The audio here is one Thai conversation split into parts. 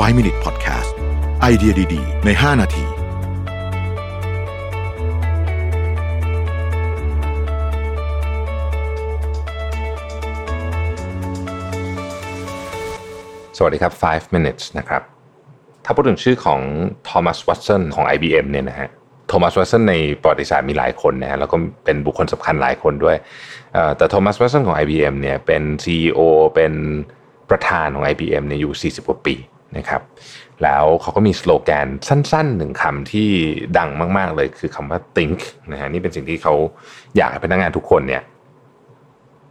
5 Minute Podcast ไอเดียดี ๆ ใน 5 นาทีสวัสดีครับ 5 minutes นะครับ ถ้าพูดถึงชื่อของโทมัสวัตสันของ IBM เนี่ยนะฮะ โทมัสวัตสันในประวัติศาสตร์มีหลายคนนะฮะ แล้วก็เป็นบุคคลสำคัญหลายคนด้วย แต่โทมัสวัตสันของ IBM เนี่ยเป็น CEO เป็นประธานของ IBM เนี่ยอยู่ 40 กว่าปี นะครับ แล้วเขาก็มีสโลแกนสั้นๆหนึ่งคำที่ดังมาก ๆ เลยคือคำว่า think นะฮะนี่เป็นสิ่งที่เขาอยากให้พนักงานทุกคนเนี่ย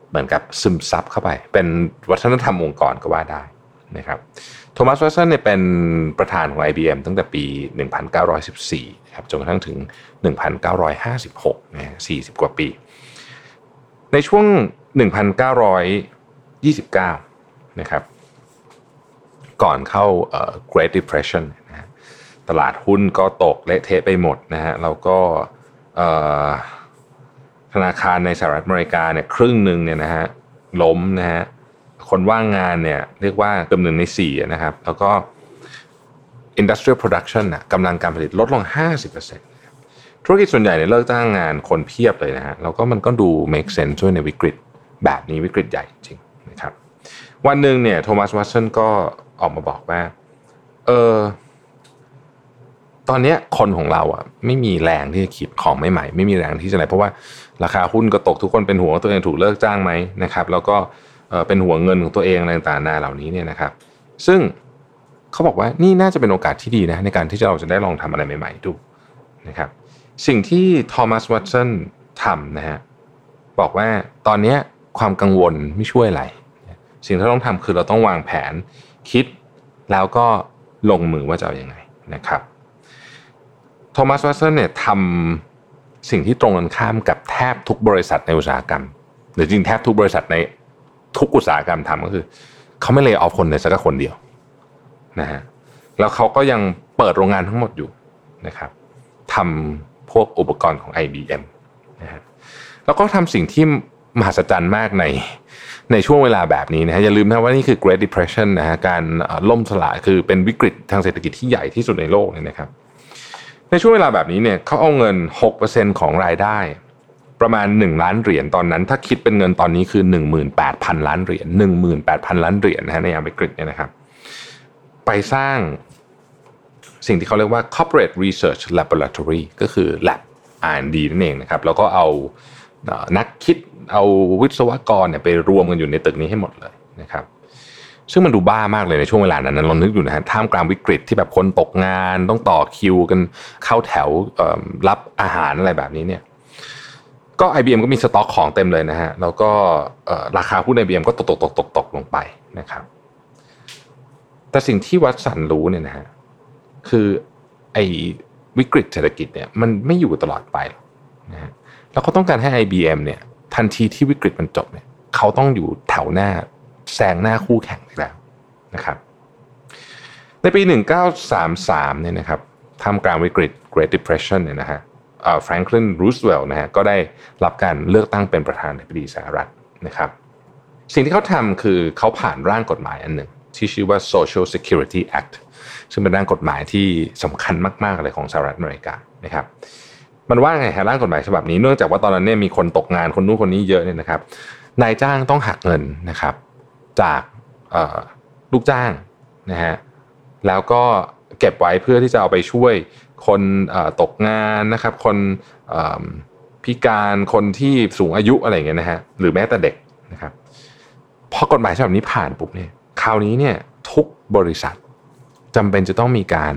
เหมือนกับซึมซับเข้าไป เป็นวัฒนธรรมองค์กรก็ว่าได้นะครับโทมัสวัตสันเนี่ยเป็นประธานของ IBM ตั้งแต่ปี 1914นะครับจนกระทั่งถึง 1956นะ40 กว่าปี ในช่วง 1929 นะครับ ก่อนเข้า Great Depression นะฮะตลาดหุ้นก็ตกเละเทะไปหมดนะฮะแล้วก็ธนาคารในสหรัฐอเมริกาเนี่ยครึ่งหนึ่งเนี่ยนะฮะล้มนะฮะคนว่างงานเนี่ยเรียกว่าเกือบหนึ่งในสี่นะครับ แล้วก็ industrial production นะกำลังการผลิตลดลง 50%ธุรกิจส่วนใหญ่เนี่ยเลิกจ้างงานคนเพียบเลยนะฮะแล้วก็มันก็ดู make sense ช่วยในวิกฤตแบบนี้วิกฤตใหญ่จริงนะครับ วันหนึ่งเนี่ยโทมัสวัตสันก็ ออกมาบอกว่า เออ ตอนนี้คนของเราอะ ไม่มีแรงที่จะคิดของใหม่ๆไม่มีแรงที่จะอะไรเพราะว่าราคาหุ้นก็ตกทุกคนเป็นห่วงตัวเองถูกเลิกจ้างไหมนะครับ แล้วก็เออเป็นห่วงเงินของตัวเองอะไรต่างๆนานาเหล่านี้เนี่ยนะครับ ซึ่งเขาบอกว่านี่น่าจะเป็นโอกาสที่ดีนะในการที่เราจะได้ลองทำอะไรใหม่ ๆ ดูนะครับ สิ่งที่ทอมัสวัตสันทำนะฮะบอกว่าตอนนี้ความกังวลไม่ช่วยอะไร สิ่งที่เราต้องทำคือเราต้องวางแผน คิดแล้วก็ลงมือว่าจะเอาอยัางไงนะครับโทมัสวัตสันเนี่ยทำสิ่งที่ตรงกันข้ามกับแทบทุกบริษัทในอุตสาหกรรม หรือจริงแทบทุกบริษัทในทุกอุตสาหกรรมทำก็คือ เขาไม่เลยออฟคนเลยสักคนเดียวนะฮะแล้วเขาก็ยังเปิดโรงงานทั้งหมดอยู่นะครับทำพวกอุปกรณ์ของ IBM นะฮะแล้วก็ทำสิ่งที่มหัศจรรย์มากใน ในช่วงเวลาแบบนี้นะฮะอย่าลืมนะว่านี่คือ Great Depression นะฮะการล่มสลายคือเป็นวิกฤตทางเศรษฐกิจที่ใหญ่ที่สุดในโลกเลยนะครับ ในช่วงเวลาแบบนี้เนี่ยเขาเอาเงิน 6%ของรายได้ ประมาณ 1 ล้านเหรียญตอนนั้น ถ้าคิดเป็นเงินตอนนี้คือ 18,000 ล้านเหรียญ18,000 ล้านเหรียญนะฮะในยามวิกฤตเนี่ยนะครับ ไปสร้างสิ่งที่เขาเรียกว่า corporate research laboratory ก็คือ lab R&D นั่นเองนะครับ แล้วก็เอา นักคิดเอาวิศวกรเนี่ยไปรวมกันอยู่ในตึกนี้ให้หมดเลยนะครับ ซึ่งมันดูบ้ามากเลยในช่วงเวลานั้นนะลองนึกอยู่นะฮะท่ามกลางวิกฤตที่แบบคนตกงานต้องต่อคิวกันเข้าแถวรับอาหารอะไรแบบนี้เนี่ยก็ IBM ก็มีสต็อกของเต็มเลยนะฮะแล้วก็ราคาหุ้น IBM ก็ตกตกตกตกตกลงไปนะครับแต่สิ่งที่วัตสันรู้เนี่ยนะฮะคือไอ้วิกฤตเศรษฐกิจเนี่ยมันไม่อยู่ตลอดไปนะฮะ แล้วเขาต้องการให้ IBM เนี่ยทันทีที่วิกฤตมันจบเนี่ยเขาต้องอยู่แถวหน้าแซงหน้าคู่แข่งไปแล้วนะครับ ในปี 1933เนี่ยนะครับท่ามกลางวิกฤต Great Depression เนี่ยนะฮะแฟรงคลินรูสเวลล์นะฮะก็ได้รับการเลือกตั้งเป็นประธานาธิบดีสหรัฐนะครับ สิ่งที่เขาทำคือเขาผ่านร่างกฎหมายอันหนึ่ง ที่ชื่อว่า Social Security Act ซึ่งเป็นร่างกฎหมายที่สำคัญมาก ๆ เลยของสหรัฐอเมริกานะครับ มันว่าไงฮะร่างกฎหมายฉบับนี้เนื่องจากว่าตอนนั้นเนี่ยมีคนตกงานคนนู้นคนนี้เยอะเนี่ยนะครับ นายจ้างต้องหักเงินนะครับ จากลูกจ้างนะฮะแล้วก็เก็บไว้เพื่อที่จะเอาไปช่วยคนตกงานนะครับ คนพิการคนที่สูงอายุอะไรเงี้ยนะฮะหรือแม้แต่เด็กนะครับพอกฎหมายฉบับนี้ผ่านปุ๊บเนี่ยคราวนี้เนี่ยทุกบริษัทจำเป็นจะต้องมีการ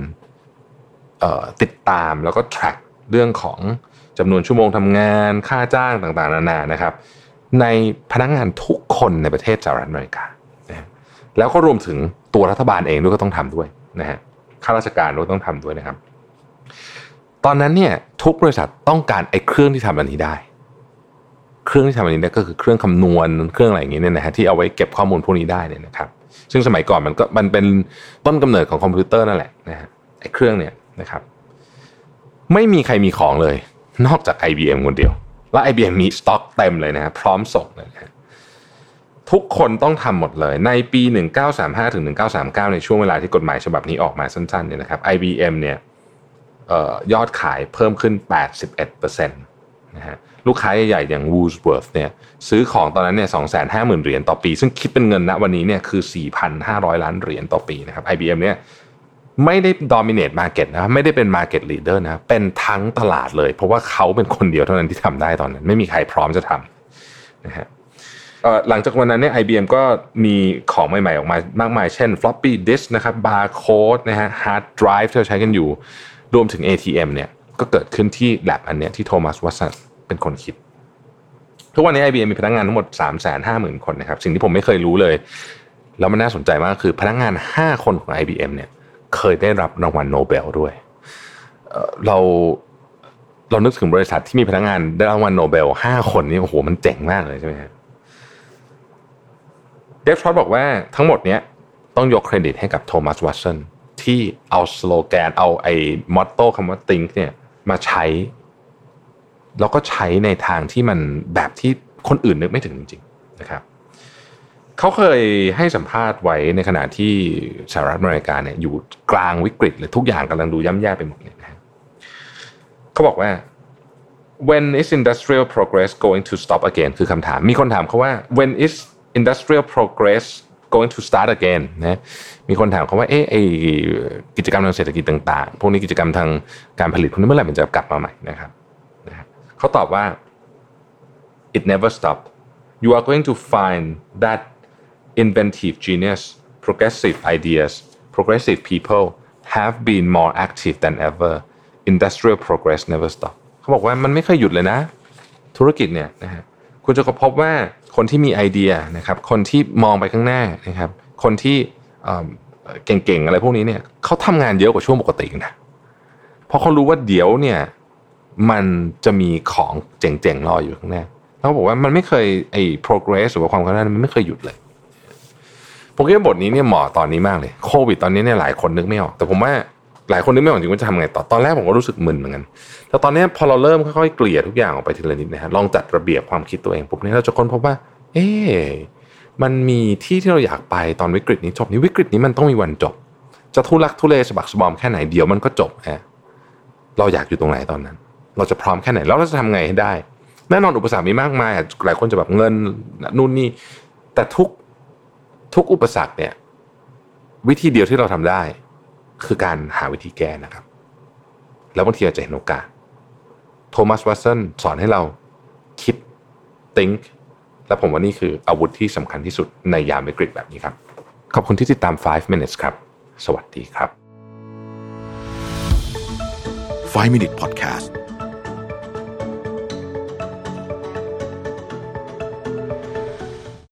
ติดตามแล้วก็ track เรื่องของจำนวนชั่วโมงทำงานค่าจ้างต่างๆ นานานะครับ ในพนักงานทุกคนในประเทศสหรัฐอเมริกาแล้วก็รวมถึงตัวรัฐบาลเองด้วยก็ต้องทำด้วยนะฮะข้าราชการด้วยต้องทำด้วยนะครับ ตอนนั้นเนี่ยทุกบริษัทต้องการไอ้เครื่องที่ทำอันนี้ได้ เครื่องที่ทำอันนี้เนี่ยก็คือเครื่องคำนวณเครื่องอะไรอย่างเงี้ยเนี่ยนะฮะที่เอาไว้เก็บข้อมูลพวกนี้ได้เนี่ยนะครับ ซึ่งสมัยก่อนมันก็มันเป็นต้นกำเนิดของคอมพิวเตอร์นั่นแหละนะฮะไอ้เครื่องเนี่ยนะครับ ไม่มีใครมีของเลย นอกจาก IBM คนเดียว แล้ว IBM มีสต็อกเต็มเลยนะฮะพร้อมส่งเลยนะฮะทุกคนต้องทำหมดเลย ในปี 1935ถึง1939 ในช่วงเวลาที่กฎหมายฉบับนี้ออกมาสั้นๆเนี่ยนะครับ IBM เนี่ยยอดขายเพิ่มขึ้น 81%นะฮะลูกค้าใหญ่ๆอย่าง Woolworth เนี่ยซื้อของตอนนั้นเนี่ย250,000 เหรียญต่อปี ซึ่งคิดเป็นเงินณวันนี้เนี่ยคือ 4,500 ล้านเหรียญต่อปีนะครับ IBM เนี่ย ไม่ได้ dominate market นะไม่ได้เป็น market leader นะเป็นทั้งตลาดเลย เพราะว่าเขาเป็นคนเดียวเท่านั้นที่ทำได้ตอนนั้น ไม่มีใครพร้อมจะทำนะฮะหลังจากวันนั้นเนี่ย IBM ก็มีของใหม่ๆ ออกมามากมาย เช่น floppy disk นะครับ barcode นะฮะ hard drive ที่เราใช้กันอยู่ รวมถึง ATM เนี่ย ก็เกิดขึ้นที่ lab อันเนี้ยที่โทมัสวัตสันเป็นคนคิด ทุกวันนี้ IBM มีพนักงานทั้งหมด 3 5 0 0 0 0 คนนะครับ สิ่งที่ผมไม่เคยรู้เลย แล้วมันน่าสนใจมากคือพนักงาน 5 คนของ IBM เนี่ย เคยได้รับรางวัลโนเบลด้วยเราเรานึกถึงบริษัทที่มีพนักงานได้รางวัลโนเบลห้าคนนี่โอ้โหมันเจ๋งมากเลยใช่ไหมฮะเดฟชอตบอกว่าทั้งหมดเนี้ยต้องยกเครดิตให้กับโทมัสวัตสันที่เอาสโลแกนเอาไอ้ motto คำว่า think เนี่ยมาใช้ แล้วก็ใช้ในทางที่มันแบบที่คนอื่นนึกไม่ถึงจริง ๆ นะครับ เขาเคยให้สัมภาษณ์ไว้ในขณะที่สหรัฐอเมริกาเนี่ยอยู่กลางวิกฤตเลยทุกอย่างกำลังดูย่ำแย่ไปหมดเนี่ยนะเขาบอกว่า when is industrial progress going to stop again คือคำถาม มีคนถามเขาว่า when is industrial progress going to start again นะมีคนถามเขาว่าเอ๊ะไอกิจกรรมทางเศรษฐกิจต่างๆ พวกนี้กิจกรรมทางการผลิตพวกนี้เมื่อไหร่มันจะกลับมาใหม่นะครับเขาตอบว่า it never stopped you are going to find that inventive genius progressive ideas progressive people have been more active than ever industrial progress never stop เขาบอกว่ามันไม่เคยหยุดเลยนะ ธุรกิจเนี่ยนะฮะคุณจะพบว่าคนที่มีไอเดียนะครับ คนที่มองไปข้างหน้านะครับ คนที่เก่งๆอะไรพวกนี้เนี่ยเขาทำงานเยอะกว่าช่วงปกตินะเพราะเขารู้ว่าเดี๋ยวเนี่ยมันจะมีของเจ๋งๆรออยู่ข้างหน้าเขาบอกว่ามันไม่เคยไอ้ progress หรือว่าความก้าวหน้ามันไม่เคยหยุดเลย ผมคิดว่าบทนี้เนี่ยเหมาะตอนนี้มากเลยโควิดตอนนี้เนี่ยหลายคนนึกไม่ออก แต่ผมว่าหลายคนนึกไม่ออกจริงว่าจะทำไงต่อตอนแรกผมก็รู้สึกมึนเหมือนกันแต่ตอนนี้พอเราเริ่มค่อยๆเกลี่ยทุกอย่างออกไปทีละนิดนะฮะลองจัดระเบียบความคิดตัวเองปุ๊บเนี้เราจะค้นพบว่า เอ๊มันมีที่ที่เราอยากไปตอนวิกฤตนี้จบนี้วิกฤตนี้มันต้องมีวันจบ จะทุลักทุเลสะบักสบอมแค่ไหนเดี๋ยวมันก็จบฮะเราอยากอยู่ตรงไหนตอนนั้น เราจะพร้อมแค่ไหนแล้วเราจะทำไงให้ได้ แน่นอนอุปสรรคมีมากมายหลายคนจะแบบเงินนู่นนี่แต่ทุก ทุกอุปสรรคเนี่ยวิธีเดียวที่เราทำได้ คือการหาวิธีแก้นะครับ แล้วบางทีอาจจะเห็นโอกาสโทมัสวัตสันสอนให้เราคิด think และผมว่านี่คืออาวุธที่สำคัญที่สุดในยามวิกฤตแบบนี้ครับ ขอบคุณที่ติดตาม 5 minutes ครับ สวัสดีครับ 5 minute podcast